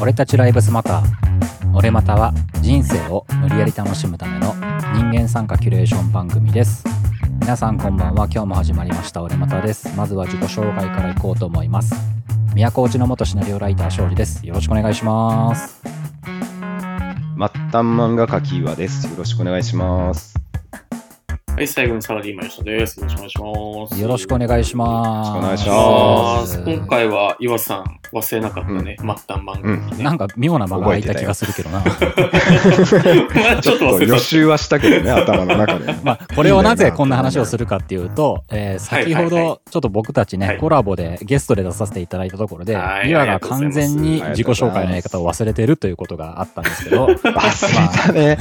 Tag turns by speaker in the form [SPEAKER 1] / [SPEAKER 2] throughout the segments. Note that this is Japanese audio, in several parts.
[SPEAKER 1] 俺たちライブスマター俺または人生を無理やり楽しむための人間参加キュレーション番組です。皆さんこんばんは今日も始まりました。俺またですまずは自己紹介からいこうと思います。宮古内の元シナリオライター勝利です。よろしくお願いします。
[SPEAKER 2] 末端漫画家キーワです。よろしくお願いします。
[SPEAKER 3] はい、最後にサラリーマン吉田です。よろしくお願いします。
[SPEAKER 1] よろしくお願いします
[SPEAKER 2] よろしくお願いします
[SPEAKER 3] 今回は岩さん忘れなかったね、末端漫画にね。
[SPEAKER 1] なんか妙な間が空いた気がするけどな。
[SPEAKER 3] まあちょっと忘れた。
[SPEAKER 2] 予習はしたけどね、頭の中で。
[SPEAKER 1] まあ、これをなぜこんな話をするかっていうと、えー先ほどちょっと僕たちね、
[SPEAKER 3] はい
[SPEAKER 1] コラボでゲストで出させていただいたところで
[SPEAKER 3] は、い
[SPEAKER 1] 岩が完全に自己紹介のやり方を忘れてるということがあったんですけど、
[SPEAKER 2] 忘れたね。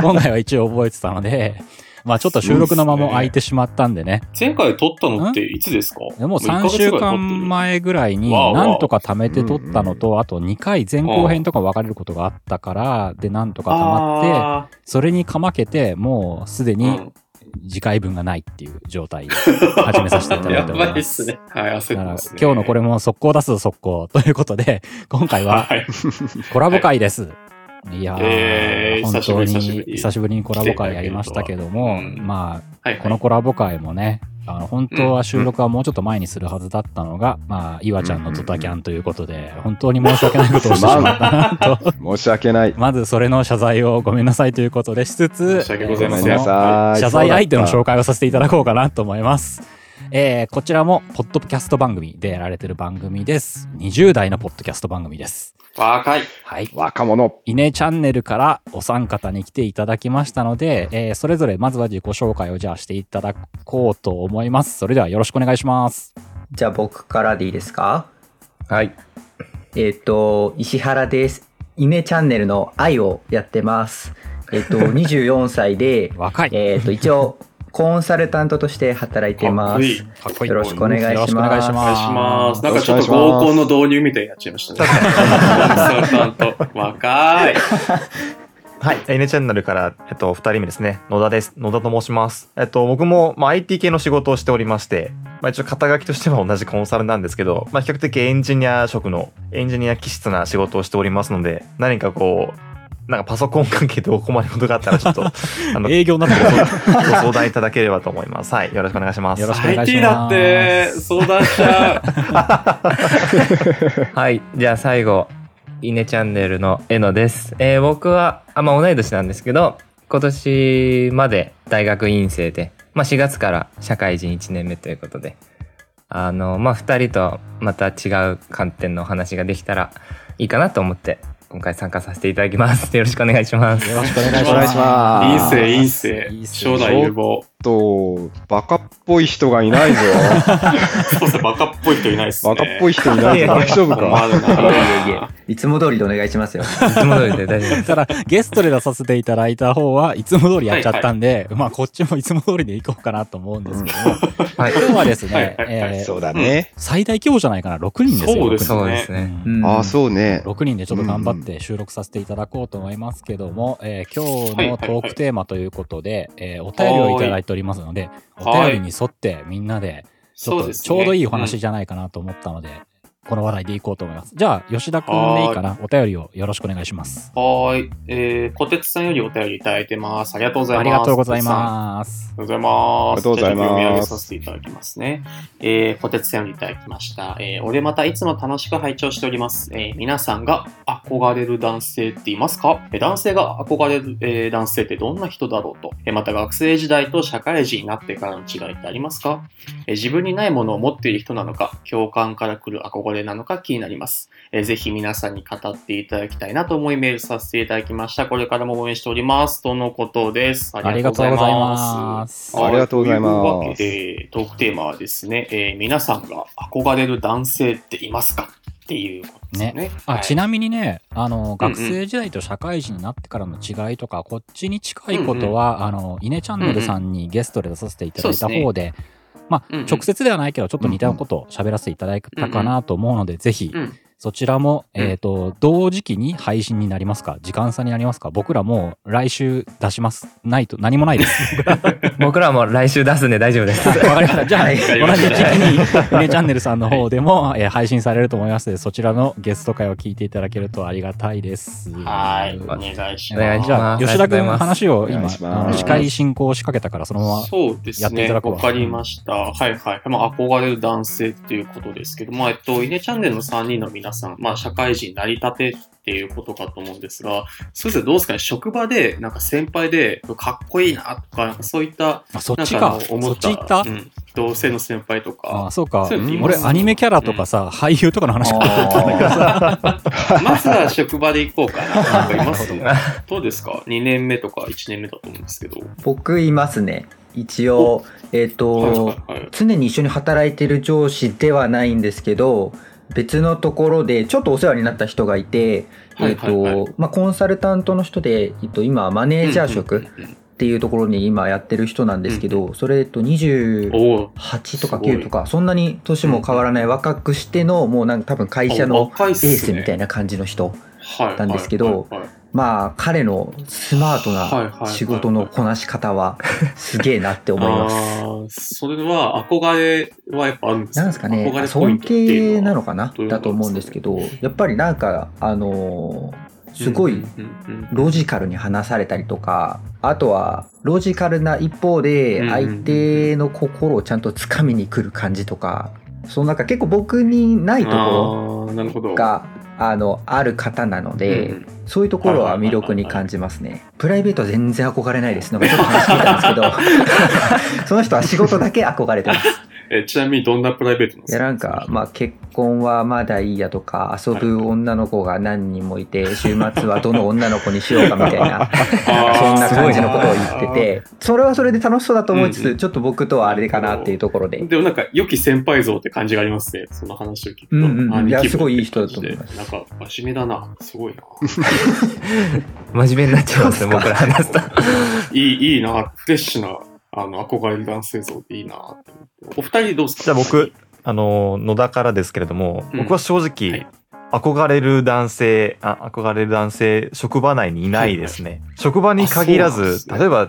[SPEAKER 1] 今回は一応覚えてたので、まあちょっと収録の間も空いてしまったんでね、
[SPEAKER 3] 前回撮ったのっていつですか？
[SPEAKER 1] でもう
[SPEAKER 3] 一ヶ
[SPEAKER 1] 3週間前ぐらいに、なんとか貯めて撮ったのと、あと2回前後編とか分かれることがあったから、で、なんとか溜まって、
[SPEAKER 3] あ
[SPEAKER 1] それにかまけて、もうすで
[SPEAKER 3] ー
[SPEAKER 1] に次回分がないっていう状態で始めさせていただいております。
[SPEAKER 3] ばいっすね。はい、焦ってますね。
[SPEAKER 1] 今日のこれも速攻出すぞ速攻ということで、今回は
[SPEAKER 3] はい。
[SPEAKER 1] コラボ会です。いやー、
[SPEAKER 3] えー
[SPEAKER 1] 本当に
[SPEAKER 3] 久しぶり
[SPEAKER 1] にコラボ会やりましたけども、
[SPEAKER 3] うん
[SPEAKER 1] まあ、
[SPEAKER 3] はい。
[SPEAKER 1] このコラボ会もね、あの、本当は収録はもうちょっと前にするはずだったのが、まあ、岩ちゃんのドタキャンということで、本当に申し訳ないことをしてしまったなと。
[SPEAKER 2] 申し訳ない。
[SPEAKER 1] まずそれの謝罪をごめんなさいということでしつつ、
[SPEAKER 3] 申し訳ございません。
[SPEAKER 1] 謝罪相手の紹介をさせていただこうかなと思います。えー、こちらも、ポッドキャスト番組でやられてる番組です。20代のポッドキャスト番組です。
[SPEAKER 3] 若い。
[SPEAKER 1] はい。
[SPEAKER 2] 若者。
[SPEAKER 1] イネチャンネルからお三方に来ていただきましたので、えー、それぞれまずは自己紹介をじゃあしていただこうと思います。それではよろしくお願いします。
[SPEAKER 4] じゃあ僕からでいいですか？
[SPEAKER 2] はい。
[SPEAKER 4] えっ、と、石原です。イネチャンネルの愛をやってます。えっ、と、24歳で、
[SPEAKER 1] 若い。
[SPEAKER 4] えっ、と、一応、コンサルタントとして働いてます
[SPEAKER 3] かっこいい。。
[SPEAKER 1] かっこいい。
[SPEAKER 4] よろしくお願いします
[SPEAKER 1] よろしくお願いしま。
[SPEAKER 3] ますす。なんかちょっと合コンの導入みたいになっちゃいましたね。コンサルタント。若い。
[SPEAKER 5] はい。N チャンネルから、えっと、二人目ですね。野田です。野田と申します。えっと、僕も、まあ、IT 系の仕事をしておりまして、まあ、一応肩書きとしては同じコンサルなんですけど、まあ、比較的エンジニア職の、エンジニア気質な仕事をしておりますので、何かこう、なんかパソコン関係でお困りことがあったら、ちょっと、あの、
[SPEAKER 1] 営業になってる。
[SPEAKER 5] ご相談いただければと思います。はい。よろしくお願いします。
[SPEAKER 1] よろしくお願いし
[SPEAKER 3] IT
[SPEAKER 1] ます
[SPEAKER 3] だって相談しちゃう。
[SPEAKER 6] はい。じゃあ最後、イネチャンネルのえのです。えー僕は、あ、まあ同い年なんですけど、今年まで大学院生で、まあ4月から社会人1年目ということで、あの、まあ二人とまた違う観点のお話ができたらいいかなと思って、今回参加させていただきます。よろしくお願いします。
[SPEAKER 1] よろしくお願いします。
[SPEAKER 2] いします。
[SPEAKER 3] 陰性、陰性。将来有望。
[SPEAKER 2] と、バカっぽい人がいないぞ。
[SPEAKER 3] そうそう、バカっぽい人いないっすね。
[SPEAKER 2] バカっぽい人いないぞ。大丈夫か？
[SPEAKER 4] いえいえいつも通りでお願いしますよ。
[SPEAKER 6] いつも通りで大丈夫です。
[SPEAKER 1] ただ、ゲストで出させていただいた方はいつも通りやっちゃったんで、まあ、こっちもいつも通りでいこうかなと思うんですけども、
[SPEAKER 6] はい。
[SPEAKER 1] 今日はですね、
[SPEAKER 3] はいはいはい
[SPEAKER 1] えー
[SPEAKER 2] そうだね。
[SPEAKER 1] 最大規模じゃないかな、6人ですよ。
[SPEAKER 3] そうです
[SPEAKER 6] そうですね。
[SPEAKER 1] うん
[SPEAKER 2] ああ、そうね。
[SPEAKER 1] 6人でちょっと頑張って収録させていただこうと思いますけども、えー今日のトークテーマということで、えーお便りをいただいておりますので、お
[SPEAKER 3] はい。
[SPEAKER 1] 便りに沿ってみんなで、ちょっとちょうどいいお話じゃないかなと思ったので、この話題でいこうと思います。じゃあ、吉田くんでいいかな？お便りをよろしくお願いします。
[SPEAKER 3] はーい。えー、小鉄さんよりお便りいただいてます。ありがとうございます。
[SPEAKER 1] ありがとうござい
[SPEAKER 3] す。
[SPEAKER 1] ます。
[SPEAKER 3] ありがとうございます。
[SPEAKER 2] ありがとうございます
[SPEAKER 3] 読み上げさせていただきますね。えー、小鉄さんよりいただきました。えー、俺またいつも楽しく拝聴しております。えー、皆さんが憧れる男性っていますか？えー男性が憧れる、えー男性ってどんな人だろうと？えー、また学生時代と社会人になってからの違いってありますか？えー自分にないものを持っている人なのか、共感から来る憧れなのか気になります。えーぜひ皆さんに語っていただきたいなと思いメールさせていただきました。これからも応援しております。とのことです。
[SPEAKER 1] ありがとうございます。
[SPEAKER 2] ありがとうございます
[SPEAKER 3] というわけで、トークテーマはですね、えー皆さんが憧れる男性っていますかっていうことですね。
[SPEAKER 1] あ、ち
[SPEAKER 3] な
[SPEAKER 1] なみにね、あの、学生時代と社会人になってからの違いとか、こっちに近いことは、あの、イネチャンネルさんにゲストで出させていただいた方で、まあ、
[SPEAKER 3] うんうん。
[SPEAKER 1] 直接ではないけど、ちょっと似たことを喋らせていただいたかなと思うので、ぜひ、
[SPEAKER 3] うん
[SPEAKER 1] そちらも、
[SPEAKER 3] うん
[SPEAKER 1] えっ、と、同時期に配信になりますか？時間差になりますか？僕らもう来週出します。ないと、何もないです。
[SPEAKER 6] 僕らも来週出すんで大丈夫です。
[SPEAKER 1] わかりました。じゃあ、
[SPEAKER 4] はい
[SPEAKER 1] 同じ時期に、イネチャンネルさんの方でも、えー配信されると思いますので、そちらのゲスト会を聞いていただけるとありがたいです。
[SPEAKER 3] はい。お願いし
[SPEAKER 6] お願い
[SPEAKER 3] ます。
[SPEAKER 1] じゃあ、吉田君
[SPEAKER 6] とうございます
[SPEAKER 1] 話を今、司会進行を仕掛けたから、そのまま。
[SPEAKER 3] そうですね。
[SPEAKER 1] やっていただくわ
[SPEAKER 3] わかりました。はいはい。まあ、憧れる男性っていうことですけど、まあ、えっと、イネチャンネルの3人の皆さん、まあ、社会人成り立てっていうことかと思うんですが、それぞれどうですかね職場で、なんか先輩で、かっこいいなとか、なんかそういった、
[SPEAKER 1] あ、そっ
[SPEAKER 3] なんか
[SPEAKER 1] ちか。
[SPEAKER 3] 思っ、
[SPEAKER 1] そったち行った
[SPEAKER 3] うん、同性の先輩とか
[SPEAKER 1] あ、、そうか
[SPEAKER 3] そう
[SPEAKER 1] 俺、アニメキャラとかさ、俳優とかの話かと思ったんだけどさ。
[SPEAKER 3] まずは職場で行こうかな。なんかいます どうですか ?2 年目とか1年目だと思うんですけど。
[SPEAKER 4] 僕いますね一応えっ、と、
[SPEAKER 3] はいはいはい。
[SPEAKER 4] 常に一緒に働いてる上司ではないんですけど別のところでちょっとお世話になった人がいて、
[SPEAKER 3] はい
[SPEAKER 4] えっ、とまあコンサルタントの人で、えっと、今マネージャー職っていうところに今やってる人なんですけど、それえっと28
[SPEAKER 3] お
[SPEAKER 4] とか
[SPEAKER 3] すごい
[SPEAKER 4] 9とかそんなに年も変わらない若くしてのもうなんか多分会社のエースみたいな感じの人
[SPEAKER 3] はい
[SPEAKER 4] なんですけどまあ彼のスマートない仕事のこなし方は すげえなって思います。
[SPEAKER 3] それは憧れはやっぱあるんです
[SPEAKER 4] なんですかね尊敬なのかなだと思うんですけどやっぱりなんかあのーすごいロジカルに話されたりとかあとはロジカルな一方で
[SPEAKER 3] うん
[SPEAKER 4] 相手の心をちゃんとつかみに来る感じとかそのなん。か結構僕にないところがあのある方なので、
[SPEAKER 3] うん
[SPEAKER 4] そういうところは魅力に感じますね。プライベートは全然憧れないです。なんかちょっと話聞いたんですけど、その人は仕事だけ憧れてます。
[SPEAKER 3] えちなみにどんなプライベートなんですか？
[SPEAKER 4] いやなんか、まあ結婚はまだいいやとか、遊ぶ女の子が何人もいて、週末はどの女の子にしようかみたいな、そんな感じのことを言ってて、それはそれで楽しそうだと思いつつ、
[SPEAKER 3] うんうん
[SPEAKER 4] ちょっと僕とはあれかなっていうところで。
[SPEAKER 3] でもなんか、良き先輩像って感じがありますね。その話を聞くと。
[SPEAKER 4] うんうんいやすごいいい人だと思います
[SPEAKER 3] なんか、真面目だな。すごいな。
[SPEAKER 6] 真面目になっちゃいますね、僕ら話すと。
[SPEAKER 3] いい、いいな。フレッシュな、あの、憧れる男性像でいいなって思って。お二人どうですか？
[SPEAKER 5] じゃあ僕、あの、野田からですけれども、
[SPEAKER 3] うん。
[SPEAKER 5] 僕は正直、
[SPEAKER 3] はい。
[SPEAKER 5] 憧れる男性、あ、憧れる男性、職場内にいないですね。職場に限ら
[SPEAKER 3] あそうなんで
[SPEAKER 5] ず、
[SPEAKER 3] すね。
[SPEAKER 5] 例えば、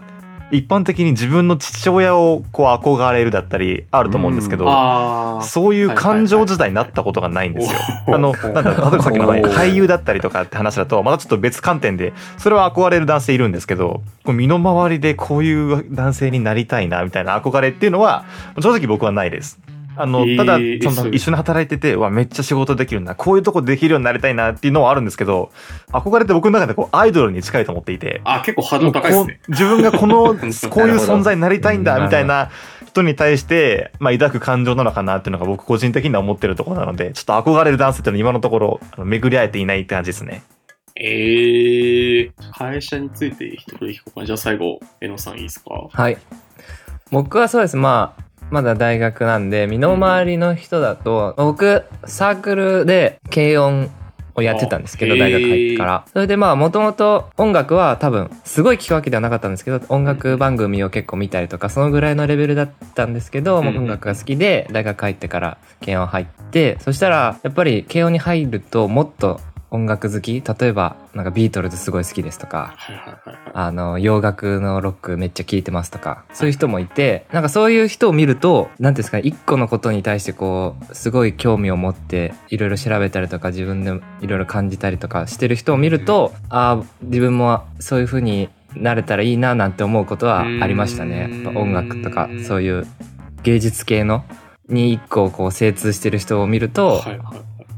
[SPEAKER 5] 一般的に自分の父親をこう憧れるだったりあると思うんですけど、
[SPEAKER 3] ああ。
[SPEAKER 5] そういう感情自体になったことがないんですよ。あの、なんだろう、例えばさっきの俳優だったりとかって話だと、またちょっと別観点で、それは憧れる男性いるんですけど、こう身の回りでこういう男性になりたいな、みたいな憧れっていうのは、正直僕はないです。あの、
[SPEAKER 3] えー
[SPEAKER 5] ただ、
[SPEAKER 3] そ
[SPEAKER 5] の、一緒に働いてて、うわ、めっちゃ仕事できるな、こういうとこできるようになりたいなっていうのはあるんですけど、憧れって僕の中でこう、アイドルに近いと思っていて、
[SPEAKER 3] あ、結構ハードル高いですね。
[SPEAKER 5] 自分がこの こういう存在になりたいんだみたいな人に対して、まあ、抱く感情なのかなっていうのが僕個人的には思ってるところなのでちょっと憧れる男性っていうのは今のところあの巡り合えていないって感じですね。
[SPEAKER 3] ええ会社について一人聞こうかな。じゃあ最後、えのさんいいですか？
[SPEAKER 6] はい。僕はそうです。まあ、まだ大学なんで、身の回りの人だと、僕、サークルで軽音をやってたんですけど、
[SPEAKER 3] あ
[SPEAKER 6] 大学入ってから。それでまあ、もともと音楽は多分、すごい聴くわけではなかったんですけど、音楽番組を結構見たりとか、そのぐらいのレベルだったんですけど、
[SPEAKER 3] うんうん。
[SPEAKER 6] 音楽が好きで、大学入ってから軽音入って、そしたら、やっぱり軽音に入ると、もっと音楽好き？例えば、なんかビートルズすごい好きですとか。あの、洋楽のロックめっちゃ聴いてますとか、そういう人もいて、なんかそういう人を見ると、なんていうんですかね、一個のことに対してこう、すごい興味を持って、いろいろ調べたりとか、自分でいろいろ感じたりとかしてる人を見ると、ああ、自分もそういう風になれたらいいななんて思うことはありましたね。音楽とか、そういう芸術系のに一個こう精通してる人を見ると。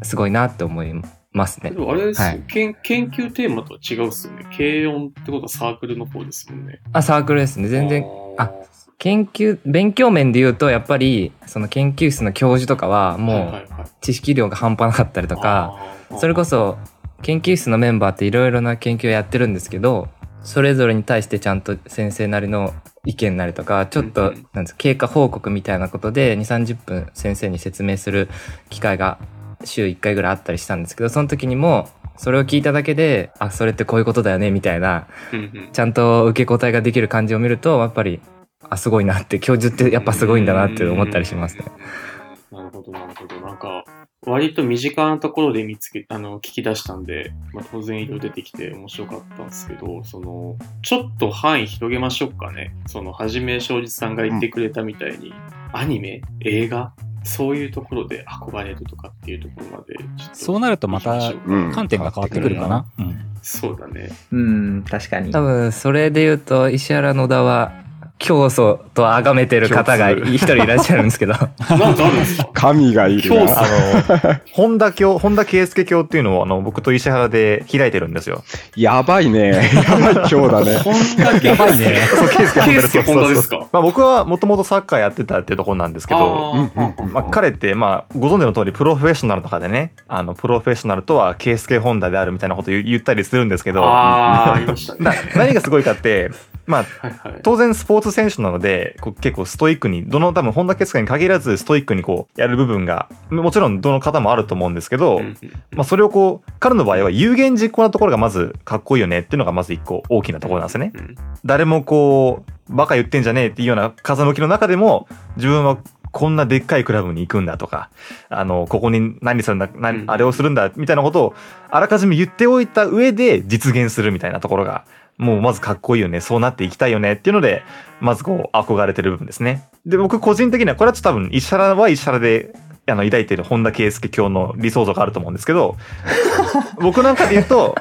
[SPEAKER 6] すごいなって思いますね
[SPEAKER 3] で。もあれです、
[SPEAKER 6] はい
[SPEAKER 3] 研研究テーマとは違うっすよね。軽音ってことはサークルの方ですもんね。
[SPEAKER 6] あ、サークルですね。全然
[SPEAKER 3] あ
[SPEAKER 6] 研究、勉強面で言うと、やっぱり、その研究室の教授とかは、もう、知識量が半端なかったりとか、それこそ、研究室のメンバーっていろいろな研究をやってるんですけど、それぞれに対してちゃんと先生なりの意見なりとか、ちょっとなんですか、経過報告みたいなことで、2、30分先生に説明する機会が週1回ぐらいあったりしたんですけど、その時にも、それを聞いただけで、あ、それってこういうことだよね、みたいな、
[SPEAKER 3] うんうん
[SPEAKER 6] ちゃんと受け答えができる感じを見ると、やっぱり、あ、すごいなって、教授ってやっぱすごいんだなって思ったりしますね。
[SPEAKER 3] なるほど、なるほど。なんか、割と身近なところで見つけ、あの、聞き出したんで、まあ、当然いろいろ出てきて面白かったんですけど、その、ちょっと範囲広げましょうかね。その、はじめ正直さんが言ってくれたみたいに、アニメ、映画、そういうところで憧れるとかっていうところまで、
[SPEAKER 1] そうなるとまた観点が変わってくるかな。うん。
[SPEAKER 3] そうだね。
[SPEAKER 4] うん、確かに。
[SPEAKER 6] 多分それで言うと石原野田は教祖と崇めてる方が一人いらっしゃるんですけど
[SPEAKER 3] なんかあるんですか？
[SPEAKER 2] 神がいる
[SPEAKER 3] 教祖
[SPEAKER 2] な。
[SPEAKER 5] あの、本田教、本田圭佑教っていうのを、あの、僕と石原で開いてるんですよ。
[SPEAKER 2] やばいね。やばい今日だね。
[SPEAKER 3] 本田
[SPEAKER 1] やばいね。
[SPEAKER 5] そう、圭佑
[SPEAKER 3] 圭佑本田ですか？
[SPEAKER 5] まあ僕はもともとサッカーやってたっていうところなんですけど、
[SPEAKER 3] あ
[SPEAKER 5] まあ、彼って、まあ、ご存知の通り、プロフェッショナルとかでね、あの、プロフェッショナルとは、ケイスケホンダであるみたいなことを言言ったりするんですけど、
[SPEAKER 3] あー、ありましたね。
[SPEAKER 5] な何がすごいかって、まあ、
[SPEAKER 3] はいはい。
[SPEAKER 5] 当然スポーツ選手なので、こう結構ストイックに、どの多分本田圭佑に限らずストイックにこうやる部分が、もちろんどの方もあると思うんですけど、まあそれをこう、彼の場合は有言実行なところがまずかっこいいよねっていうのがまず一個大きなところなんですね。
[SPEAKER 3] うん
[SPEAKER 5] 誰もこう、バカ言ってんじゃねえっていうような風向きの中でも、自分はこんなでっかいクラブに行くんだとか、あの、ここに何するんだ、何
[SPEAKER 3] うん
[SPEAKER 5] あれをするんだ、みたいなことを、あらかじめ言っておいた上で実現するみたいなところが、もうまずかっこいいよね、そうなっていきたいよねっていうので、まずこう、憧れてる部分ですね。で、僕個人的には、これはちょっと多分、石原は石原で、あの、抱いてる本田圭佑教の理想像があると思うんですけど、僕なんかで言うと、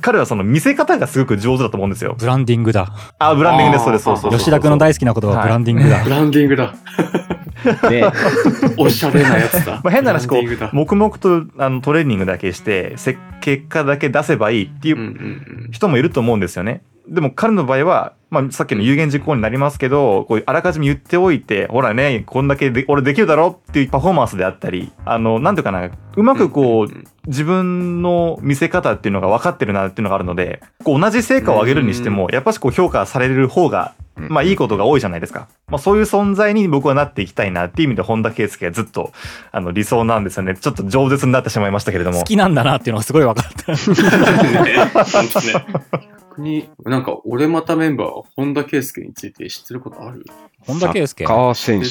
[SPEAKER 5] 彼はその見せ方がすごく上手だと思うんですよ。
[SPEAKER 1] ブランディングだ。
[SPEAKER 5] あ、ブランディングです、そうです、そうそうそうそう。
[SPEAKER 1] 吉田君の大好きな言葉はブランディングだ。
[SPEAKER 3] ブランディングだ。
[SPEAKER 2] ね、
[SPEAKER 3] おしゃれなやつだ。
[SPEAKER 5] まあ、変な話、こう、黙々とあのトレーニングだけして、せ結果だけ出せばいいってい
[SPEAKER 3] う
[SPEAKER 5] 人もいると思うんですよね。でも彼の場合は、まあ、さっきの有言実行になりますけど、こうあらかじめ言っておいて、ほらね、こんだけで俺できるだろっていうパフォーマンスであったり、あの、なんていうかな、うまくこう、自分の見せ方っていうのが分かってるなっていうのがあるので、こう同じ成果を上げるにしても、やっぱしこう評価される方が、
[SPEAKER 2] うん
[SPEAKER 5] まあいいことが多いじゃないですか。まあそういう存在に僕はなっていきたいなっていう意味で本田圭佑はずっとあの理想なんですよね。ちょっと饒舌になってしまいましたけれども
[SPEAKER 1] 好。きなんだなっていうのがすごい分かった。
[SPEAKER 3] に、なんか、俺またメンバーは本田圭佑について知ってることある？
[SPEAKER 1] 本田圭佑？
[SPEAKER 2] サッ。カー選手。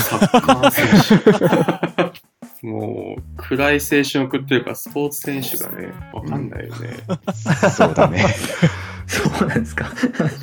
[SPEAKER 3] サッカー選手。もう、暗い青春を送ってるから、スポーツ選手がね、わかんないよね。
[SPEAKER 2] そうだね。
[SPEAKER 4] そうなんですか。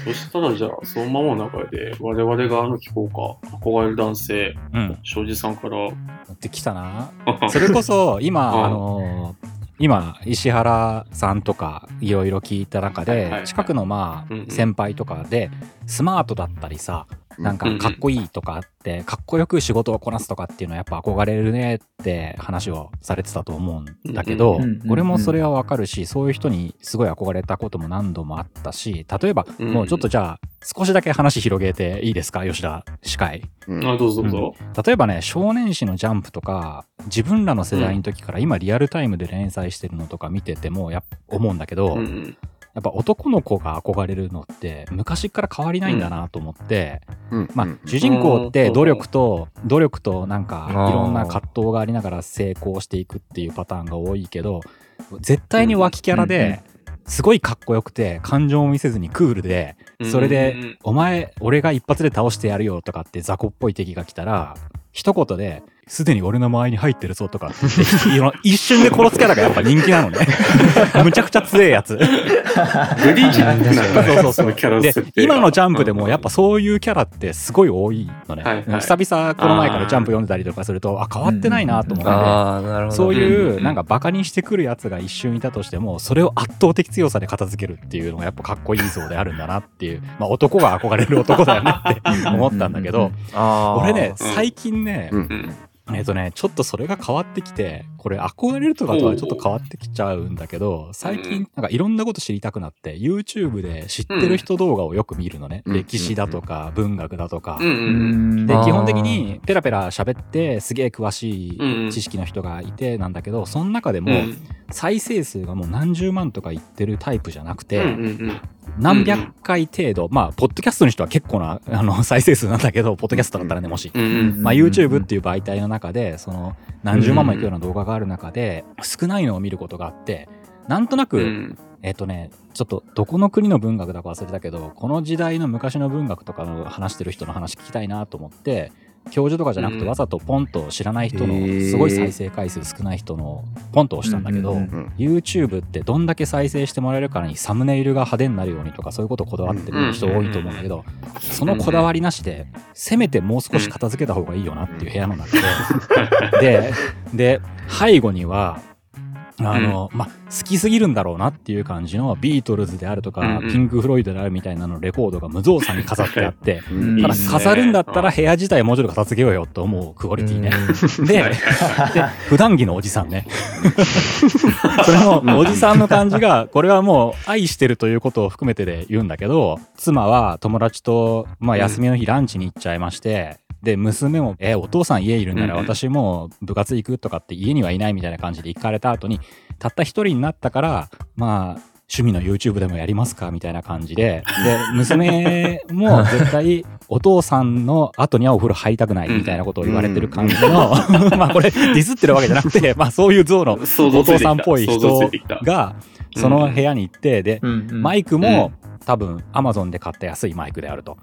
[SPEAKER 3] そしたらじゃあ、そのままの中で、我々があの聞こうか、憧れる男性、
[SPEAKER 1] うん。
[SPEAKER 3] 庄司さんから、
[SPEAKER 1] 持ってきたな。それこそ、今、
[SPEAKER 3] うん
[SPEAKER 1] あのー今、石原さんとかいろいろ聞いた中で近くのまあ、先輩とかで、スマートだったりさ、なんか
[SPEAKER 3] うんうん。
[SPEAKER 1] かっこいいとかあって、かっこよく仕事をこなすとかっていうのはやっぱ憧れるねって話をされてたと思うんだけど
[SPEAKER 4] うんうんうんうん、
[SPEAKER 1] 俺もそれはわかるし、そういう人にすごい憧れたことも何度もあったし、例えば、
[SPEAKER 3] うん
[SPEAKER 1] もうちょっとじゃあ、少しだけ話広げていいですか吉田司会。
[SPEAKER 2] うん。
[SPEAKER 3] あ、どうぞどうぞ。
[SPEAKER 1] 例えばね少年誌のジャンプとか自分らの世代の時から今リアルタイムで連載してるのとか見ててもやっぱ思うんだけど、
[SPEAKER 3] うんうん
[SPEAKER 1] やっぱ男の子が憧れるのって昔から変わりないんだなと思って、
[SPEAKER 2] うん。
[SPEAKER 1] まあ
[SPEAKER 2] うん。
[SPEAKER 1] 主人公って努力と努力となんかいろんな葛藤がありながら成功していくっていうパターンが多いけど絶対に脇キャラ
[SPEAKER 4] うんうんうん。
[SPEAKER 1] ですごいかっこよくて感情を見せずにクールでそれ
[SPEAKER 3] うんうん。う
[SPEAKER 1] で
[SPEAKER 3] ん「
[SPEAKER 1] お前俺が一発で倒してやるよ」とかって雑魚っぽい敵が来たら一言で「すでに俺の周りに入ってるぞ」とか。って言っていや一瞬で殺すキャラがやっぱ人気なのね。むちゃくちゃ強いやつ。
[SPEAKER 3] ブリーチなんだ
[SPEAKER 1] そうそうそう。で今のジャンプでもやっぱそういうキャラってすごい多いのね、
[SPEAKER 3] はいはい。
[SPEAKER 1] 久々この前からジャンプ読んでたりとかするとあ変わってないなと思って、
[SPEAKER 6] ああ、なるほど。
[SPEAKER 1] そうい
[SPEAKER 3] う
[SPEAKER 1] なんかバカにしてくるやつが一瞬いたとしてもそれを圧倒的強さで片付けるっていうのがやっぱかっこいい像であるんだなっていう。まあ男が憧れる男だよねって思ったんだけど俺ね
[SPEAKER 3] うん。
[SPEAKER 1] 最近ね、
[SPEAKER 2] うん。
[SPEAKER 3] うん
[SPEAKER 1] えっとねちょっとそれが変わってきてこれ憧れるとかとはちょっと変わってきちゃうんだけど最
[SPEAKER 3] うん。
[SPEAKER 1] 近なんかいろんなこと知りたくなって YouTube で知ってる人動画をよく見るのね、
[SPEAKER 2] うん。
[SPEAKER 1] 歴史だとか文学だとか、で基本的にペラペラ喋ってすげえ詳しい知識の人がいてなんだけどその中でも
[SPEAKER 3] うん。
[SPEAKER 1] 再生数がもう何十万とかいってるタイプじゃなくて、
[SPEAKER 3] うんうん
[SPEAKER 1] 何百回程度まあポッドキャストにしては結構な あの再生数なんだけどポッドキャストだったらねもし、
[SPEAKER 3] うんうん
[SPEAKER 1] まあ、YouTube っていう媒体の中でその何十万もいくような動画がある中で少ないのを見ることがあってなんとなく、
[SPEAKER 3] うん。
[SPEAKER 1] えっ、とねちょっとどこの国の文学だか忘れたけどこの時代の昔の文学とかの話してる人の話聞きたいなと思って教授とかじゃなくて
[SPEAKER 3] うん。
[SPEAKER 1] わざとポンと知らない人のすごい再生回数少ない人のポンと押したんだけど、YouTube ってどんだけ再生してもらえるからにサムネイルが派手になるようにとかそういうことをこだわってる人多いと思うんだけど、そのこだわりなしで、せめてもう少し片付けた方がいいよなっていう部屋の中で、で、で、背後には、あの、まあ、好きすぎるんだろうなっていう感じのビートルズであるとか、
[SPEAKER 3] うんうん。
[SPEAKER 1] ピンク・フロイドであるみたいなのレコードが無造作に飾ってあって、
[SPEAKER 2] うん。
[SPEAKER 1] ただ飾るんだったら部屋自体もうちょっと片付けようよと思うクオリティね。で、で普段着のおじさんね。それのおじさんの感じが、これはもう愛してるということを含めてで言うんだけど、妻は友達と、まあ休みの日ランチに行っちゃいまして、で、娘も、え、お父さん家いるなら
[SPEAKER 3] うんうん。
[SPEAKER 1] 私も部活行くとかって家にはいないみたいな感じで行かれた後に、たった一人になったから、まあ、趣味の YouTube でもやりますかみたいな感じで、で、娘も 絶対お父さんの後にはお風呂入りたくないみたいなことを言われてる感じの、まあこれディスってるわけじゃなくて、まあそういう像のお父さんっぽい人が、その部屋に行って、で、マイクも多分 Amazon で買った安いマイクであると。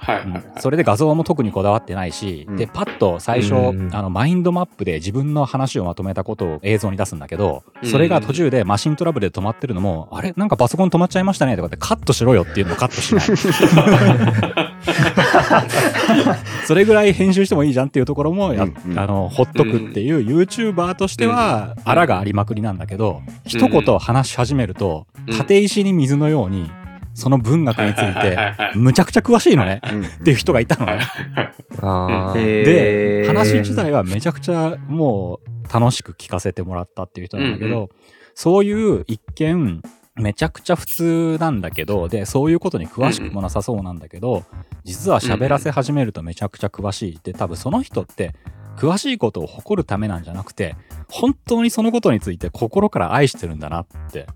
[SPEAKER 2] うん
[SPEAKER 3] はいはい。はい。
[SPEAKER 1] それで画像も特にこだわってないし、
[SPEAKER 2] うん。
[SPEAKER 1] で、パッと最初、
[SPEAKER 6] うん。
[SPEAKER 1] あの、マインドマップで自分の話をまとめたことを映像に出すんだけど、
[SPEAKER 3] うん。
[SPEAKER 1] それが途中でマシントラブルで止まってるのも、あれ？なんかパソコン止まっちゃいましたねとかってカットしろよっていうのをカットしない。それぐらい編集してもいいじゃんっていうところもや、
[SPEAKER 2] うんうん。
[SPEAKER 1] あの、ほっとくっていう YouTuber としては、あらがありまくりなんだけど、一言話し始めると、
[SPEAKER 3] うん。
[SPEAKER 1] 立石に水のように、その文学についてむちゃくちゃ詳しいのね。
[SPEAKER 2] うん。
[SPEAKER 1] っていう人がいたのね。で、話自体はめちゃくちゃもう楽しく聞かせてもらったっていう人なんだけど、そういう一見、めちゃくちゃ普通なんだけど、で、そういうことに詳しくもなさそうなんだけど、実は喋らせ始めるとめちゃくちゃ詳しい。って、多分その人って、詳しいことを誇るためなんじゃなくて、本当にそのことについて心から愛してるんだなって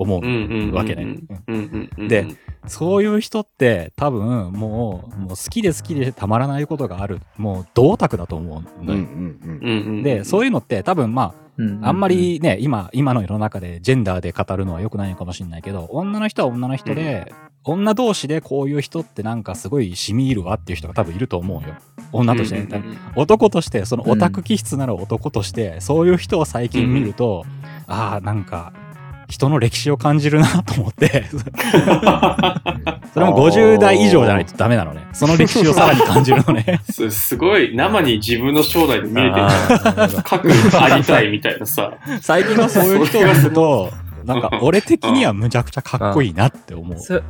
[SPEAKER 1] 思
[SPEAKER 3] うんうんうん
[SPEAKER 1] うわけね。うん
[SPEAKER 3] うんうんうん。
[SPEAKER 1] でそういう人って多分もうもう好きで好きでたまらないことがある。もう同卓だと思う
[SPEAKER 2] うん
[SPEAKER 1] のよ。
[SPEAKER 2] うんうん
[SPEAKER 3] うん。うん
[SPEAKER 1] でそういうのって多分ま
[SPEAKER 4] うん
[SPEAKER 1] ああんまりね今今の世の中でジェンダーで語るのは良くないのかもしれないけど女の人は女の人で、女同士でこういう人ってなんかすごい染み入るわっていう人が多分いると思うよ。女としてね。
[SPEAKER 3] うんうんうん
[SPEAKER 1] 男としてそのオタク気質なる男として、そういう人を最近見ると、ああなんか人の歴史を感じるなと思って。それも50代以上じゃないとダメなのね。その歴史をさらに感じるのね。
[SPEAKER 3] す すごい生に自分の将来で見れてる。
[SPEAKER 6] あーなるほど。
[SPEAKER 3] 各ありたいみたいなさ。
[SPEAKER 1] 最近はそういう人を見るとなんか俺的にはむちゃくちゃかっこいいなって思う。
[SPEAKER 6] そ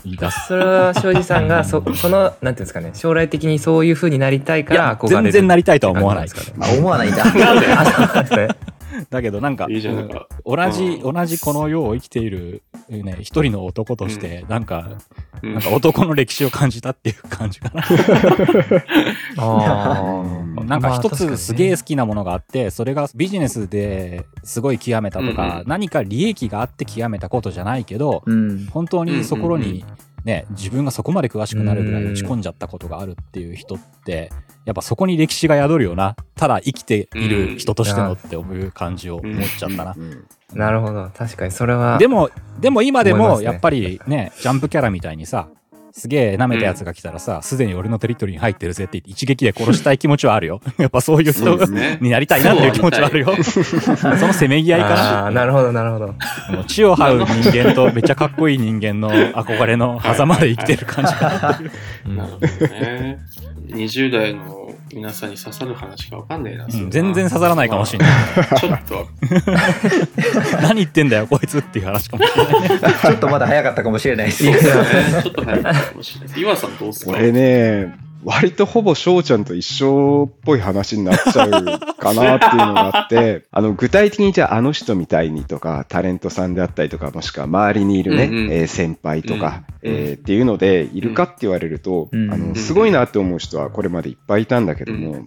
[SPEAKER 6] それは庄司さんがそそのなんていうんですかね。将来的にそういう風になりたいか
[SPEAKER 1] いや
[SPEAKER 6] ら憧れる。
[SPEAKER 1] 全然なりたいとは思わない。
[SPEAKER 6] ですかね。
[SPEAKER 4] あ思わないんだ。
[SPEAKER 3] なんで？
[SPEAKER 1] だけどなんか
[SPEAKER 3] いいじゃん、なんか。
[SPEAKER 1] 同じ、
[SPEAKER 3] うん。
[SPEAKER 1] 同じこの世を生きている、ね、一人の男として、なんか、
[SPEAKER 3] うん。
[SPEAKER 1] なんか男の歴史を感じたっていう感じかな。なんか一つすげえ好きなものがあって、それがビジネスですごい極めたと
[SPEAKER 3] うん
[SPEAKER 1] か
[SPEAKER 3] う、ん。
[SPEAKER 1] 何か利益があって極めたことじゃないけど、
[SPEAKER 4] うん。
[SPEAKER 1] 本当にそこ
[SPEAKER 3] うんうん
[SPEAKER 1] にね、自分がそこまで詳しくなるぐらい打ち込んじゃったことがあるっていう人って、やっぱそこに歴史が宿るよな。ただ生きている人としてのって思う感じを思っちゃったな。
[SPEAKER 2] うん。
[SPEAKER 6] なるほど。確かにそれは
[SPEAKER 1] でも、でも今でもやっぱりね、ジャンプキャラみたいにさ、すげえ舐めたやつが来たらさ、すでに俺のテリトリーに入ってるぜって言って一撃で殺したい気持ちはあるよ。やっぱそういう人になりたいなっていう気持ちはあるよ。そ のせめぎ合いか
[SPEAKER 6] ああなるほどなるほど
[SPEAKER 1] な。もう血を這う人間とめっちゃかっこいい人間の憧れの狭間で生きてる感じかな
[SPEAKER 3] なるほどね。20代の皆さんに刺さる話がわかんねえな。それは
[SPEAKER 1] うん全然刺さらないかもしれない。
[SPEAKER 3] ま あちょっと、
[SPEAKER 1] 何言ってんだよ、こいつっていう話かもしれない。
[SPEAKER 4] ちょっとまだ早かったかもしれないです。
[SPEAKER 3] ね。ちょっと早かったかもしれない。岩さんどうっすか？
[SPEAKER 2] 俺ね、割とほぼ翔ちゃんと一緒っぽい話になっちゃうかなっていうのがあって、あの、具体的にじゃああの人みたいにとか、タレントさんであったりとか、もしくは周りにいるね、
[SPEAKER 3] うんうん。
[SPEAKER 2] えー先輩とか、
[SPEAKER 3] うん。
[SPEAKER 2] えーっていうので、いるかって言われると、
[SPEAKER 4] うん。
[SPEAKER 3] うん。
[SPEAKER 2] あの、すごいなって思う人はこれまでいっぱいいたんだけども、
[SPEAKER 3] う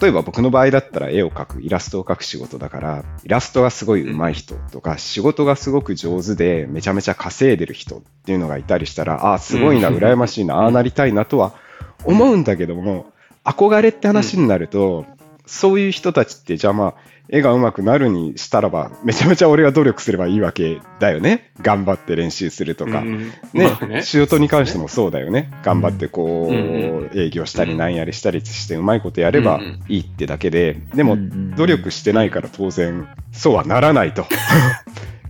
[SPEAKER 2] 例えば僕の場合だったら絵を描く、イラストを描く仕事だから、イラストがすごい上手い人とか、仕事がすごく上手で、めちゃめちゃ稼いでる人っていうのがいたりしたら、ああ、すごいな、
[SPEAKER 3] うん。
[SPEAKER 2] 羨ましいな、ああなりたいなとは思うんだけども、憧れって話になると、そういう人たちって、じゃあまあ、絵が上手くなるにしたらば、めちゃめちゃ俺が努力すればいいわけだよね。頑張って練習するとか。
[SPEAKER 3] うん
[SPEAKER 2] ね
[SPEAKER 3] まあ
[SPEAKER 2] 仕事に関してもそうだよね。頑張ってこう、
[SPEAKER 3] うん
[SPEAKER 2] 営業したりなんやりしたりしてうまいことやればいいってだけで、でも努力してないから当然そうはならないと。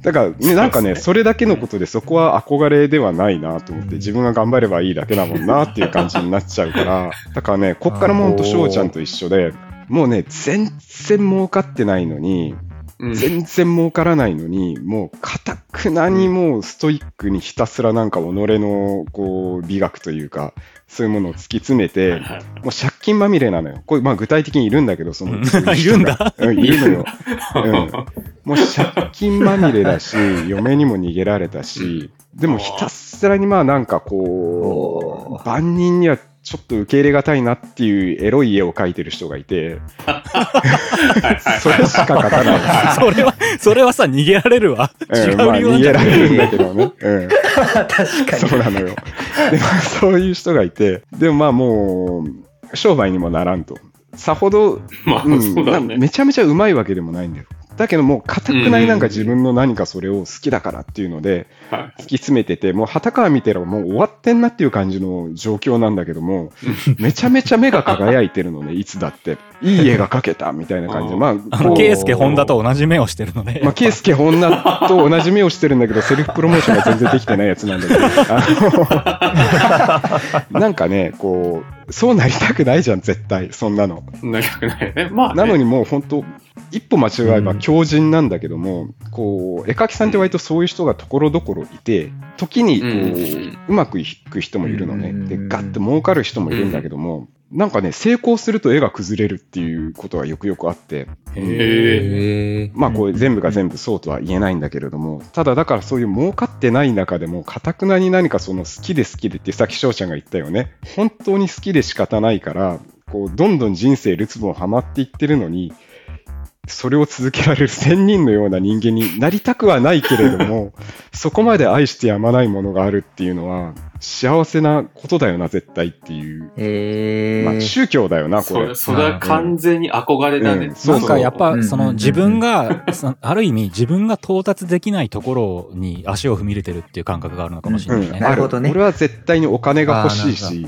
[SPEAKER 2] だから、ね、なんかね、
[SPEAKER 3] そ
[SPEAKER 2] れだけのことでそこは憧れではないなと思って、自分が頑張ればいいだけだもんなっていう感じになっちゃうから、だからね、こっからもうほんと翔ちゃんと一緒で、もうね、全然儲かってないのに、
[SPEAKER 3] うん
[SPEAKER 2] 全然儲からないのに、もう、かたくなにもうストイックにひたすらなんか己の、こう、美学というか、そういうものを突き詰めて、もう借金まみれなのよ。これ、まあ具体的にいるんだけど、その、
[SPEAKER 1] いるんだ
[SPEAKER 2] うん、いるのよ。うん。もう借金まみれだし、嫁にも逃げられたし、でもひたすらにまあなんかこう、万人にはちょっと受け入れがたいなっていうエロい絵を描いてる人がいて、それしか描かない。
[SPEAKER 1] それは、それはさ、逃げられるわ。違
[SPEAKER 2] うん、まあ
[SPEAKER 1] う理由なん
[SPEAKER 2] 逃げられるんだけどね。うん。
[SPEAKER 4] 確かに。
[SPEAKER 2] そうなのよ。で、まあそういう人がいて、でもまあもう、商売にもならんと。さほど、
[SPEAKER 3] まあ、
[SPEAKER 2] うん
[SPEAKER 3] そうだね。
[SPEAKER 2] なめちゃめちゃうまいわけでもないんだよ。だけどもう、かたくないなんか自分の何かそれを好きだからっていうので、
[SPEAKER 3] はい
[SPEAKER 2] 突き詰めてて、もう旗から見てればもう終わってんなっていう感じの状況なんだけども、めちゃめちゃ目が輝いてるのね、いつだって。いい絵が描けたみたいな感じで。まあ、
[SPEAKER 1] あの、ケイスケ・ホンダと同じ目をしてるので。
[SPEAKER 2] まあ、ケイスケ・ホンダと同じ目をしてるんだけど、セルフプロモーションが全然できてないやつなんだけど、あのなんかね、こう、そうなりたくないじゃん、絶対、そんなの。
[SPEAKER 3] 長くないよね。まあね、
[SPEAKER 2] なのにもう本当、一歩間違えば
[SPEAKER 4] うん
[SPEAKER 2] 強靭なんだけども、こう、絵描きさんって割とそういう人がところどころいて、時にこう、
[SPEAKER 3] うん
[SPEAKER 2] うまくいく人もいるのね。
[SPEAKER 4] うん
[SPEAKER 2] で、ガッて儲かる人もいるんだけども、なんかね、成功すると絵が崩れるっていうことがよくよくあって。まあこれ全部が全部そうとは言えないんだけれども、ただだからそういう儲かってない中でも、かたくなに何かその好きで好きでってさっき翔ちゃんが言ったよね。本当に好きで仕方ないから、こうどんどん人生るつぼをはまっていってるのに、それを続けられる仙人のような人間になりたくはないけれども、そこまで愛してやまないものがあるっていうのは、幸せなことだよな、絶対っていう。
[SPEAKER 4] えー
[SPEAKER 2] まあ宗教だよな、これ
[SPEAKER 3] それ。それは完全に憧れだね。
[SPEAKER 2] うんそう
[SPEAKER 1] なんかやっぱ
[SPEAKER 4] うん
[SPEAKER 1] その自分が、そある意味自分が到達できないところに足を踏み入れてるっていう感覚があるのかもしれないね。
[SPEAKER 2] うん、
[SPEAKER 4] なるほどね
[SPEAKER 2] あ俺は絶対にお金が欲しいし、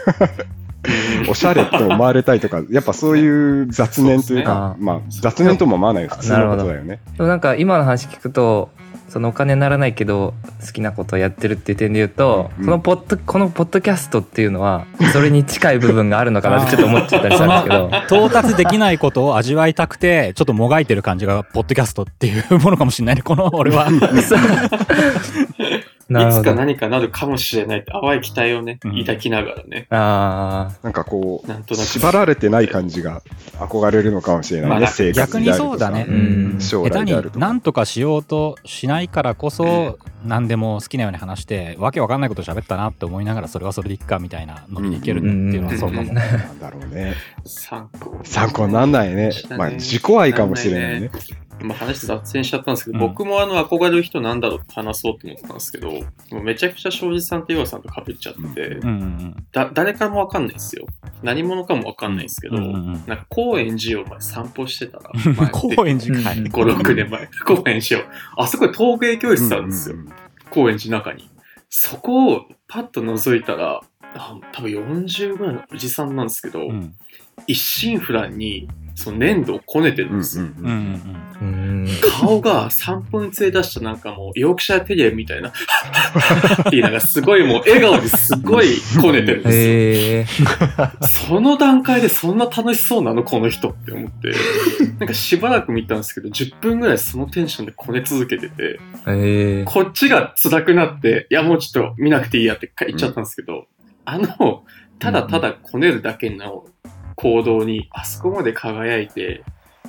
[SPEAKER 2] おしゃれと思われたいとか、やっぱそういう雑念というか、
[SPEAKER 6] そう
[SPEAKER 2] まあ雑念とも思わないよ、普通のことだよね。
[SPEAKER 6] でもなんか今の話聞くとそのお金にならないけど好きなことをやってるっていう点で言うと、
[SPEAKER 2] うん
[SPEAKER 6] このポッドこのポッドキャストっていうのはそれに近い部分があるのかなってちょっと思っちゃったりし
[SPEAKER 1] そ
[SPEAKER 6] たん
[SPEAKER 1] の
[SPEAKER 6] ですけど
[SPEAKER 1] 到達できないことを味わいたくて、ちょっともがいてる感じが、ポッドキャストっていうものかもしれないね。この、俺は。
[SPEAKER 3] いつか何かなるかもしれないって淡い期待をね、
[SPEAKER 1] うん
[SPEAKER 3] 抱きながらね。
[SPEAKER 6] あ
[SPEAKER 2] なんかこう、
[SPEAKER 3] なんとなく。
[SPEAKER 2] 縛られてない感じが憧れるのかもしれないね、
[SPEAKER 3] ま
[SPEAKER 1] 逆にそうだね。
[SPEAKER 6] う
[SPEAKER 1] うん下手に
[SPEAKER 2] 来であるとか
[SPEAKER 1] 何とかしようとしないからこそ、何でも好きなように話して、わけわかんないこと喋ったなって思いながら、それはそれでいっかみたいなのにいけるっていうのはそうかも。
[SPEAKER 2] なんだろうね。
[SPEAKER 3] 参考
[SPEAKER 2] 参考になんないね。まあ、自己愛かもしれないね。
[SPEAKER 3] まあ話脱線しちゃったんですけど、
[SPEAKER 1] うん
[SPEAKER 3] 僕もあの憧れる人なんだろうって話そうと思ったんですけど、もうめちゃくちゃ庄司さんと岩さんと被っちゃって、
[SPEAKER 1] うんうん
[SPEAKER 3] だ誰かもわかんないですよ。何者かもわかんないですけど、
[SPEAKER 1] うんうんうん
[SPEAKER 3] なんか高円寺を前散歩してたら、
[SPEAKER 1] 高円寺会。
[SPEAKER 4] うん
[SPEAKER 3] 5、6年前、高円寺を、あそこで陶芸教室あるんですよ。
[SPEAKER 2] うんうんうん
[SPEAKER 3] 高円寺の中に。そこをパッと覗いたら、あ多分40ぐらいのおじさんなんですけど、
[SPEAKER 1] うん
[SPEAKER 3] 一心不乱にその粘土をこねてる
[SPEAKER 2] うんん
[SPEAKER 3] ですよ。顔が散歩に連れ出したなんかもう、ヨークシャーテリアみたいな、っていうのがすごいもう笑顔ですごいこねてるんですよ。その段階でそんな楽しそうなの？この人って思って。なんかしばらく見たんですけど、10分ぐらいそのテンションでこね続けてて、こっちが辛くなって、いやもうちょっと見なくていいやって言っちゃったんですけど、あの、ただただこねるだけの行動に、あそこまで輝いて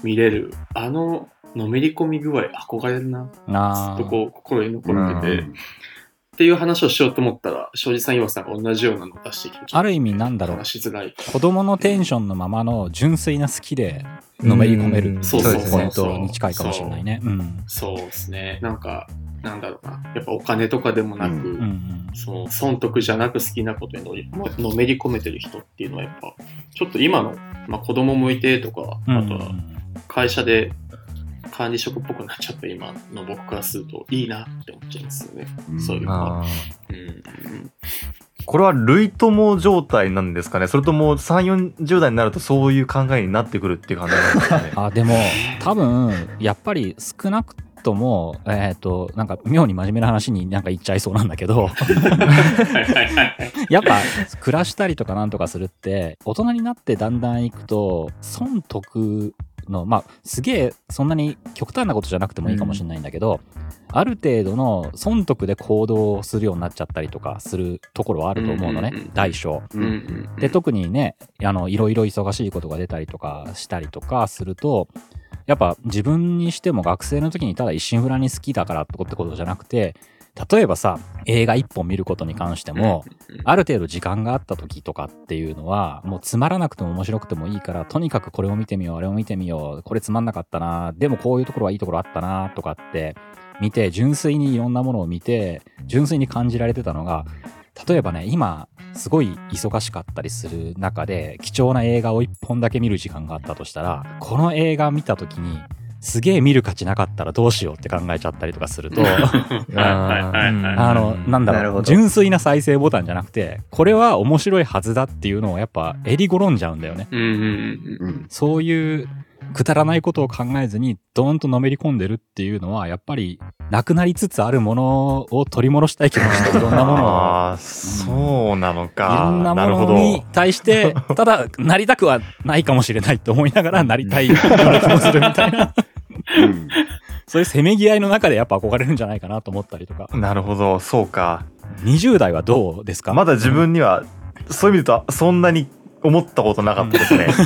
[SPEAKER 3] 見れる、あの、のめり込み具合憧れるな。
[SPEAKER 1] あ
[SPEAKER 3] ずっとこう心に残
[SPEAKER 2] うん
[SPEAKER 3] ってて、っていう話をしようと思ったら、庄司さん、岩さんが同じようなのを出してきて、
[SPEAKER 1] ある意味なんだろう
[SPEAKER 3] 話しづらい。
[SPEAKER 1] 子供のテンションのままの純粋な好きでのめり込める
[SPEAKER 6] うん
[SPEAKER 3] そうそう
[SPEAKER 1] ポイントに近いかもしれないね。うん。
[SPEAKER 3] そうですね。なんか、なんだろうな、やっぱお金とかでもなく、
[SPEAKER 2] うん
[SPEAKER 1] うんうん
[SPEAKER 3] その損得じゃなく好きなことにのりのめり込めてる人っていうのはやっぱ、ちょっと今の、まあ、子供もいてとか、
[SPEAKER 1] うん
[SPEAKER 3] あとは会社で管理職っぽくなっちゃった今の僕からするといいなって思っちゃいますよね。
[SPEAKER 2] うん
[SPEAKER 3] そういうのは。
[SPEAKER 6] あ
[SPEAKER 3] うん
[SPEAKER 5] これは類友状態なんですかね？それとも3、40代になるとそういう考えになってくるっていう感じなんですかね？
[SPEAKER 1] あでも多分やっぱり少なくともえっ、となんか妙に真面目な話になんか言っちゃいそうなんだけど。やっぱ暮らしたりとかなんとかするって大人になってだんだん行くと損得のまあすげえそんなに極端なことじゃなくてもいいかもしれないんだけど、ある程度の損得で行動するようになっちゃったりとかするところはあると思うのね、
[SPEAKER 3] うんうんうん
[SPEAKER 1] 大小。
[SPEAKER 3] うんうん。
[SPEAKER 1] で特にねあのいろいろ忙しいことが出たりとかしたりとかするとやっぱ自分にしても学生の時にただ一心不乱に好きだからってことじゃなくて例えばさ映画一本見ることに関しても、ある程度時間があった時とかっていうのはもうつまらなくても面白くてもいいからとにかくこれを見てみようあれを見てみようこれつまんなかったなでもこういうところはいいところあったなとかって見て純粋にいろんなものを見て純粋に感じられてたのが例えばね今すごい忙しかったりする中で貴重な映画を一本だけ見る時間があったとしたらこの映画見た時にすげえ見る価値なかったらどうしようって考えちゃったりとかすると
[SPEAKER 3] はいはいはいはい。
[SPEAKER 1] あの、なんだろう、純粋な再生ボタンじゃなくて、これは面白いはずだっていうのをやっぱ襟転んじゃうんだよね。
[SPEAKER 3] うんうんうん
[SPEAKER 2] うん。
[SPEAKER 1] そういうくだらないことを考えずにドーンとのめり込んでるっていうのは、やっぱりなくなりつつあるものを取り戻したい気持ちといろんなものを、
[SPEAKER 5] ああ、そうなの
[SPEAKER 1] い
[SPEAKER 5] か。
[SPEAKER 1] ろんなも
[SPEAKER 5] なるほ
[SPEAKER 1] のに
[SPEAKER 5] ど。
[SPEAKER 1] 対して、ただ、なりたくはないかもしれないと思いながら、なりたいような気もするみたいな、
[SPEAKER 2] うん
[SPEAKER 1] そういうせめぎ合いの中でやっぱ憧れるんじゃないかなと思ったりとか。
[SPEAKER 5] なるほど、そうか。
[SPEAKER 1] 20代はどうですか？
[SPEAKER 5] まだ自分には、そういう意味でと、そんなに思ったことなかったですね。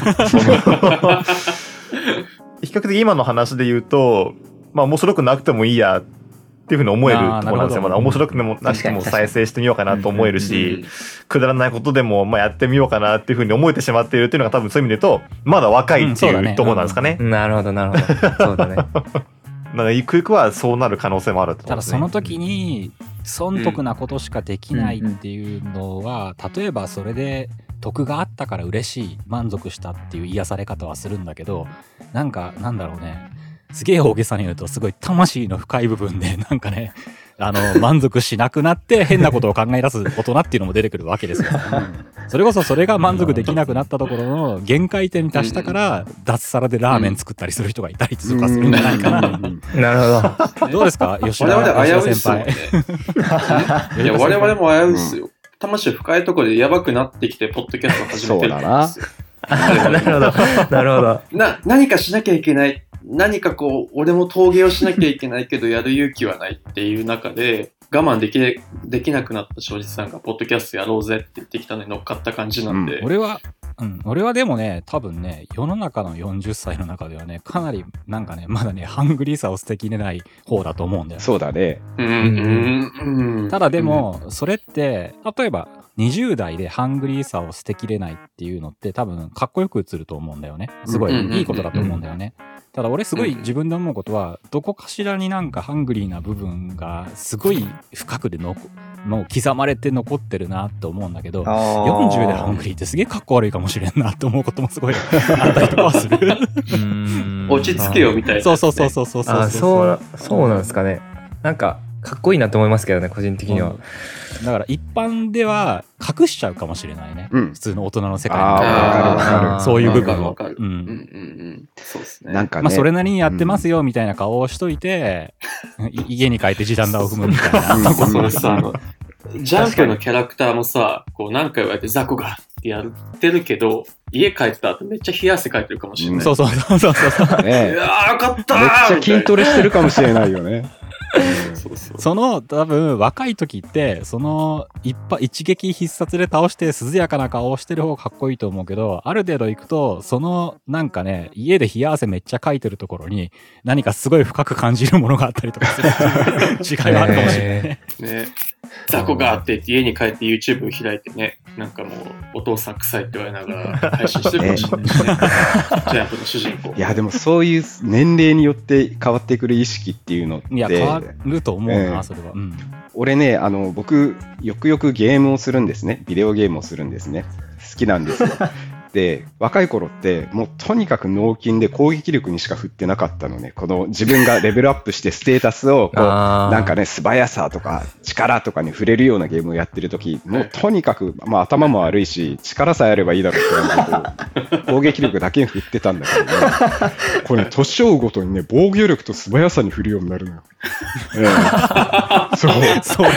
[SPEAKER 5] 比較的今の話で言うと、まあ面白くなくてもいいやっていうふうに思えるところなんですよ。まだ面白くてもなくても再生してみようかなと思える
[SPEAKER 3] うん
[SPEAKER 5] し、くだらないことでもまあやってみようかなっていうふうに思えてしまっているっていうのが多分そういう意味で言うと、まだ若いって
[SPEAKER 1] うんそうだね
[SPEAKER 5] いうところなんですかね。
[SPEAKER 6] なるほど、なるほど。そうだね。
[SPEAKER 5] だからゆくゆくはそうなる可能性もあるってこと
[SPEAKER 1] ただ
[SPEAKER 5] ですね。
[SPEAKER 1] その時に損得なことしかできないっていうのは、例えばそれで得があったから嬉しい満足したっていう癒され方はするんだけどなんかなんだろうねすげえ大げさに言うとすごい魂の深い部分で なんかねあの満足しなくなって変なことを考え出す大人っていうのも出てくるわけですよ。それこそそれが満足できなくなったところの限界点に達したから脱サラでラーメン作ったりする人がいたりとかするんじゃないかな。
[SPEAKER 2] うん
[SPEAKER 6] なるほど。
[SPEAKER 1] どうですか？吉田
[SPEAKER 3] 我々危ういっ
[SPEAKER 1] 吉田先。
[SPEAKER 3] いや、我々も危ういっすよ。魂深いところでやばくなってきて、ポッドキャスト始めてるんですよ。
[SPEAKER 6] なるほど。なるほど。
[SPEAKER 3] な、何かしなきゃいけない。何かこう、俺も陶芸をしなきゃいけないけど、やる勇気はないっていう中で、我慢できでできなくなった庄司さんが、ポッドキャストやろうぜって言ってきたのに乗っかった感じなんで、
[SPEAKER 1] 俺は、うん、俺はでもね、多分ね、世の中の40歳の中ではね、かなり、なんかね、まだね、ハングリーさを捨てきれない方だと思うんだよ。
[SPEAKER 2] そうだね。
[SPEAKER 3] うん、うん、うん。
[SPEAKER 1] ただでも、それって、例えば、20代でハングリーさを捨てきれないっていうのって多分かっこよく映ると思うんだよね。すご
[SPEAKER 3] うん
[SPEAKER 1] いいいことだと思うんだよね。ただ俺すごい自分で思うことは、どこかしらになんかハングリーな部分がすごい深くでのの刻まれて残ってるなって思うんだけど、40でハングリーってすげえかっこ悪いかもしれんなって思うこともすごいあったりとかはする。
[SPEAKER 3] 落ち着けよみたいな、
[SPEAKER 1] そうそうそうそうそうそう
[SPEAKER 6] あ、そう、そうなんですかね。なんか、かっこいいなと思いますけどね、個人的には。
[SPEAKER 1] だから一般では隠しちゃうかもしれないね。
[SPEAKER 2] うん
[SPEAKER 1] 普通の大人の世界のそういう部分を。
[SPEAKER 3] そうですね。
[SPEAKER 2] なんかね、
[SPEAKER 1] まあそれなりにやってますよみたいな顔をしといて、い 家に帰って時短打を踏むみたいな。
[SPEAKER 2] うん
[SPEAKER 3] それさ、ジャンプのキャラクターもさ、こう何回言われてザコがってやってるけど、家帰った後めっちゃ冷や汗かいてるかもしれない。
[SPEAKER 1] そうそうそうそうそう。
[SPEAKER 2] ね
[SPEAKER 3] いやー、よかったー
[SPEAKER 2] めっちゃ筋トレしてるかもしれないよね。
[SPEAKER 3] そ
[SPEAKER 1] の多分若い時ってその一ぱ一撃必殺で倒して涼やかな顔をしてる方がかっこいいと思うけどある程度行くとそのなんかね家で冷や汗めっちゃかいてるところに何かすごい深く感じるものがあったりとかする 違いはあるかもしれないね。
[SPEAKER 3] ね。雑魚があってって家に帰って YouTube を開いてね、なんかもうお父さん臭いって言われながら配信してるかもしれないし ね。ジャンプの主人公。
[SPEAKER 2] いや、でもそういう年齢によって変わってくる意識っていうのって、
[SPEAKER 1] いや、変わると思うな、
[SPEAKER 2] ええ
[SPEAKER 1] それは。うん。
[SPEAKER 2] 俺ね、あの、僕、よくよくゲームをするんですね。ビデオゲームをするんですね。好きなんですよ。で、若い頃って、もうとにかく脳筋で攻撃力にしか振ってなかったのね。この自分がレベルアップしてステータスを、こう、なんかね、素早さとか力とかに触れるようなゲームをやってるとき、もうとにかく、まあ頭も悪いし、力さえあればいいだろうって攻撃力だけに振ってたんだけどね。これね、年を追うごとにね、防御力と素早さに振るようになるのよ。ええそう。
[SPEAKER 1] それ、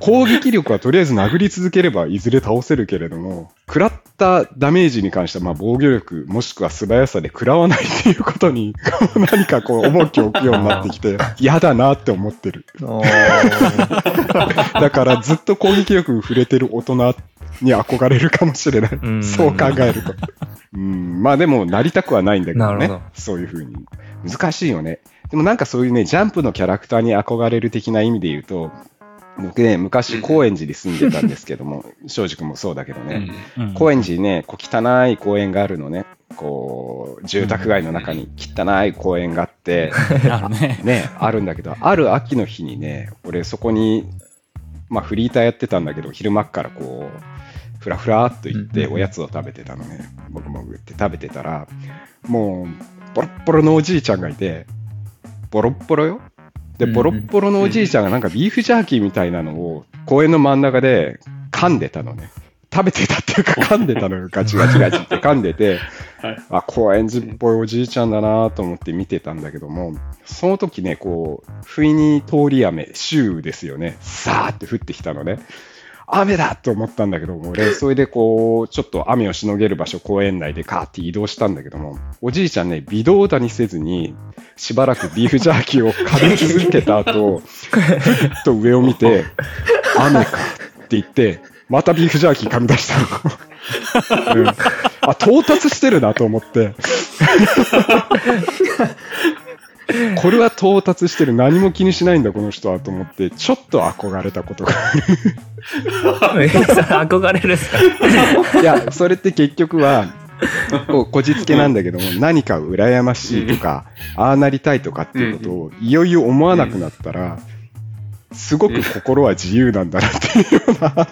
[SPEAKER 2] 攻撃力はとりあえず殴り続ければいずれ倒せるけれども、食らったダメージに関しては、まあ防御力もしくは素早さで食らわないっていうことに、何かこう重きを置くようになってきて、嫌だなって思ってる。だからずっと攻撃力に触れてる大人に憧れるかもしれない。
[SPEAKER 5] うん
[SPEAKER 2] そう考えると。うん、まあでも、なりたくはないんだけどね
[SPEAKER 6] ど。
[SPEAKER 2] そういうふうに。難しいよね。でもなんかそういうね、ジャンプのキャラクターに憧れる的な意味で言うと、僕ね、昔高円寺に住んでたんですけども、庄司君もそうだけどね、
[SPEAKER 1] うん
[SPEAKER 2] 高円寺にね、こう汚い公園があるのね。こう、住宅街の中に汚い公園があって、
[SPEAKER 1] あるね。
[SPEAKER 2] ね、あるんだけど、ある秋の日にね、俺そこに、まあフリーターやってたんだけど、昼間っからこう、ふらふらっと行って
[SPEAKER 4] うん
[SPEAKER 2] おやつを食べてたのね。もぐもぐって食べてたら、もう、ボロッボロのおじいちゃんがいて、ボロッボロよ。で、ボロッボロのおじいちゃんがなんかビーフジャーキーみたいなのを公園の真ん中で噛んでたのね。食べてたっていうか噛んでたのよ。ガチガチガチって 噛んでて、
[SPEAKER 3] はい
[SPEAKER 2] あ、高円寺っぽいおじいちゃんだなと思って見てたんだけども、その時ね、こう、不意に通り雨、週ですよね。さーって降ってきたのね。雨だと思ったんだけども、俺、それでこう、ちょっと雨をしのげる場所、公園内でカーって移動したんだけども、おじいちゃんね、微動だにせずに、しばらくビーフジャーキーを噛み続けた後、ふっと上を見て、雨かって言って、またビーフジャーキー噛み出したの。うん、あ、到達してるなと思って。これは到達してる。何も気にしないんだ、この人はと思って、ちょっと憧れたことがある。
[SPEAKER 6] 憧れるんですか？
[SPEAKER 2] いや、それって結局は、こうこじつけなんだけども、何か羨ましいとか、ああなりたいとかっていうことを、いよいよ思わなくなったら、すごく心は自由なんだなっていうような、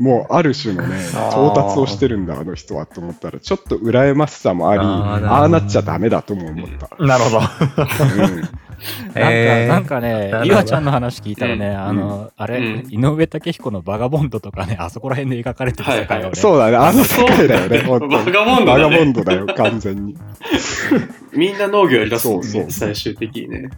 [SPEAKER 2] もうある種のね、到達をしてるんだ、あの人はと思ったら、ちょっと羨ましさもあり、
[SPEAKER 6] あ
[SPEAKER 2] ああなっちゃダメだとも思った。
[SPEAKER 5] なるほど。
[SPEAKER 2] うん。
[SPEAKER 1] なんか、
[SPEAKER 6] えー
[SPEAKER 1] なんかねゆあちゃんの話聞いたらね、
[SPEAKER 3] うん。
[SPEAKER 1] あの、あれ、
[SPEAKER 3] うん。
[SPEAKER 1] 井上武彦のバガボンドとかね、あそこら辺で描かれてる世界をね、
[SPEAKER 2] そうだね、あの世界だよね、本当に。
[SPEAKER 3] バガボンド
[SPEAKER 2] バガボンドだよ、完全に。
[SPEAKER 3] みんな農業やりだす
[SPEAKER 2] そうそう。
[SPEAKER 3] 最終的にね。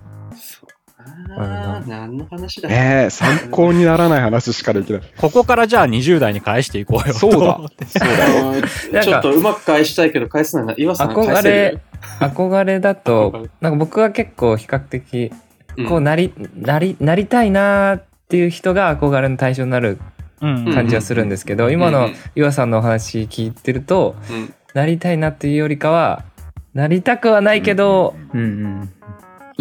[SPEAKER 3] あー、何の話だ。
[SPEAKER 2] ねえ、参考にならない話しかできない。
[SPEAKER 1] ここからじゃあ20代に返していこうよ。
[SPEAKER 2] そうだ。
[SPEAKER 3] そうだ。ちょっとうまく返したいけど返せないな。岩さん返
[SPEAKER 6] 憧
[SPEAKER 3] せる。
[SPEAKER 6] れ、憧れだと、なんか僕は結構比較的、
[SPEAKER 3] うん。
[SPEAKER 6] こうなり、なり、なりたいなーっていう人が憧れの対象になる
[SPEAKER 1] うん。
[SPEAKER 6] 感じはするんですけど、
[SPEAKER 3] ん。
[SPEAKER 6] 今の
[SPEAKER 3] うん
[SPEAKER 6] 岩さんのお話聞いてると、
[SPEAKER 3] うん。
[SPEAKER 6] なりたいなっていうよりかは、なりたくはないけど、
[SPEAKER 4] うんうん。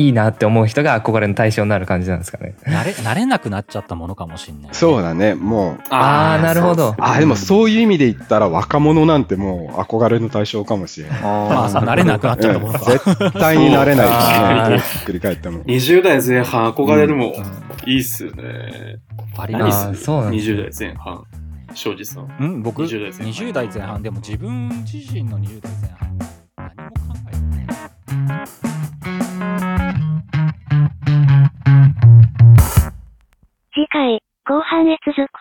[SPEAKER 6] いいなって思う人が憧れの対象になる感じなんですかね。
[SPEAKER 1] 慣れ、慣れなくなっちゃったものかもしんない。
[SPEAKER 2] そうだね、もう。
[SPEAKER 6] あーなるほど
[SPEAKER 2] あ、でもそういう意味で言ったら若者なんてもう憧れの対象かもしれない。
[SPEAKER 1] まあ、そう慣れなくなっちゃったもの
[SPEAKER 2] 絶対になれない
[SPEAKER 6] あー
[SPEAKER 2] ですね。ひっくり返っても。
[SPEAKER 3] 20代前半憧れるもん。
[SPEAKER 1] うん
[SPEAKER 3] いいっすよね。
[SPEAKER 1] バリバ
[SPEAKER 3] 何す
[SPEAKER 6] そうなんだ
[SPEAKER 3] ?20 代前半。庄司さん。
[SPEAKER 1] リ。うん、僕、
[SPEAKER 3] 20代前半
[SPEAKER 1] 20代前半でも自分自身の20代前半、
[SPEAKER 7] 回、後半へ続く。